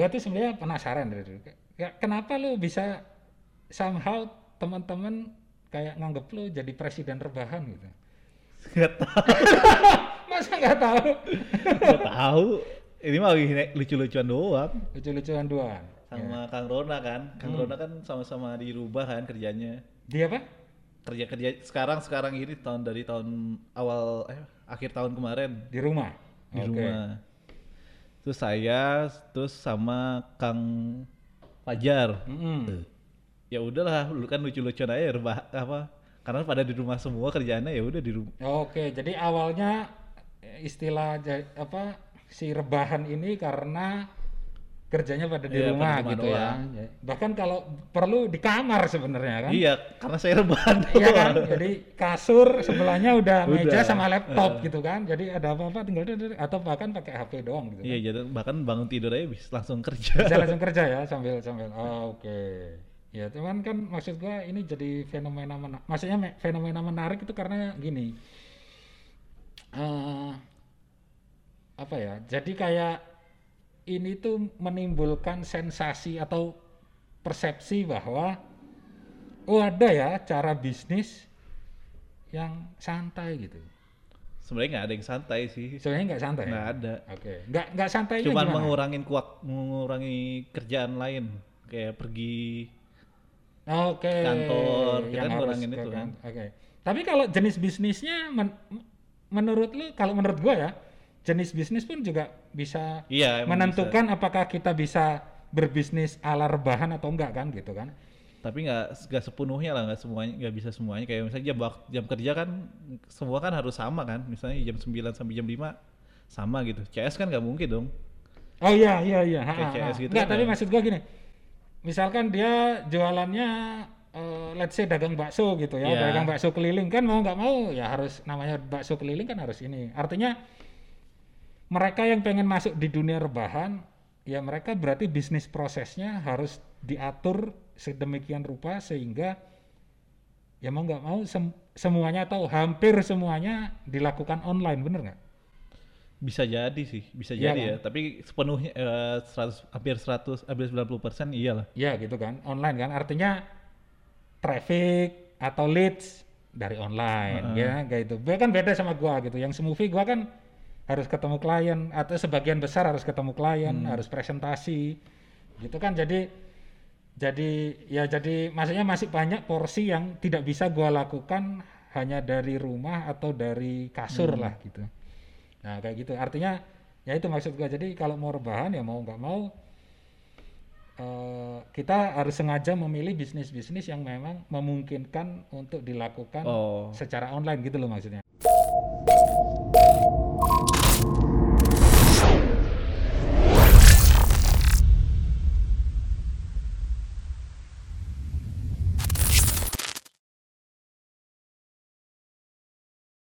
gua tuh sebenarnya penasaran dari dulu. Ya, kenapa lu bisa somehow teman-teman kayak nganggep lu jadi presiden rebahan gitu? Gak tahu. Masa nggak tahu? Gak tahu. Ini mah lagi lucu-lucuan doang. Lucu-lucuan doang. Sama Ya. Kang Rona kan. Kang Hmm. Rona kan sama-sama dirubah kan kerjanya. Dia apa? Kerja kerja sekarang sekarang ini tahun dari tahun awal eh akhir tahun kemarin Di rumah. di Oke. rumah. Terus saya terus sama Kang Fajar. Mm-mm. Ya udahlah, lu kan lucu-lucuan aja rebah apa? Karena pada di rumah semua kerjaannya ya udah di rumah. Oke, jadi awalnya istilah apa si rebahan ini karena kerjanya pada di Iya, rumah pada di gitu ya. doang. Ya, Bahkan kalau perlu di kamar sebenarnya kan. Iya, karena saya rebahan Iya kan? Jadi kasur sebelahnya udah, Udah. meja sama laptop Eh. gitu kan. Jadi ada apa-apa tinggal duduk atau bahkan pakai HP doang gitu. Iya, kan. jadi bahkan bangun tidur aja bisa langsung kerja. Bisa langsung kerja ya sambil sambil. Oh, Oke. Ya, cuman kan maksud gua ini jadi fenomena menarik. Maksudnya me- fenomena menarik itu karena gini. eh apa ya? Jadi kayak ini tuh menimbulkan sensasi atau persepsi bahwa oh ada ya cara bisnis yang santai gitu. Sebenarnya nggak ada yang santai sih. Sebenarnya nggak santai. Nggak ya? ada. Oke. Nggak nggak santai Cuman mengurangin kuat, mengurangi kerjaan lain kayak pergi Oke. kantor, kita yang kan harus ngurangin itu kan. Oke. Tapi kalau jenis bisnisnya men- menurut lu kalau menurut gua ya, jenis bisnis pun juga bisa Iya, menentukan apakah kita bisa berbisnis ala rebahan atau enggak kan gitu kan. tapi nggak nggak sepenuhnya lah nggak semuanya nggak bisa semuanya kayak misalnya jam wak- jam kerja kan semua kan harus sama kan misalnya jam 9 sampai jam 5 sama gitu CS kan nggak mungkin dong Oh iya iya iya. Ha, Kayak ha, CS ha. gitu Enggak, kan tapi ya. maksud gua gini. Misalkan dia jualannya eh, let's say dagang bakso gitu ya, Iya. dagang bakso keliling kan mau nggak mau ya harus namanya bakso keliling kan harus ini. Artinya mereka yang pengen masuk di dunia rebahan ya mereka berarti bisnis prosesnya harus diatur sedemikian rupa sehingga ya mau nggak mau sem- semuanya atau hampir semuanya dilakukan online bener nggak? bisa jadi sih bisa Iya jadi kan? ya tapi sepenuhnya eh, 100 hampir 100 hampir 90 persen iyalah Ya gitu kan, online kan artinya traffic atau leads dari online Heeh. ya kayak itu. Be- kan beda sama gua gitu. Yang semovie gua kan harus ketemu klien atau sebagian besar harus ketemu klien, Hmm. harus presentasi. Gitu kan jadi jadi ya jadi maksudnya masih banyak porsi yang tidak bisa gua lakukan hanya dari rumah atau dari kasur Hmm. lah gitu. Nah, kayak gitu. Artinya ya itu maksud gua. Jadi kalau mau rebahan ya mau nggak mau eh, kita harus sengaja memilih bisnis-bisnis yang memang memungkinkan untuk dilakukan oh secara online gitu loh maksudnya.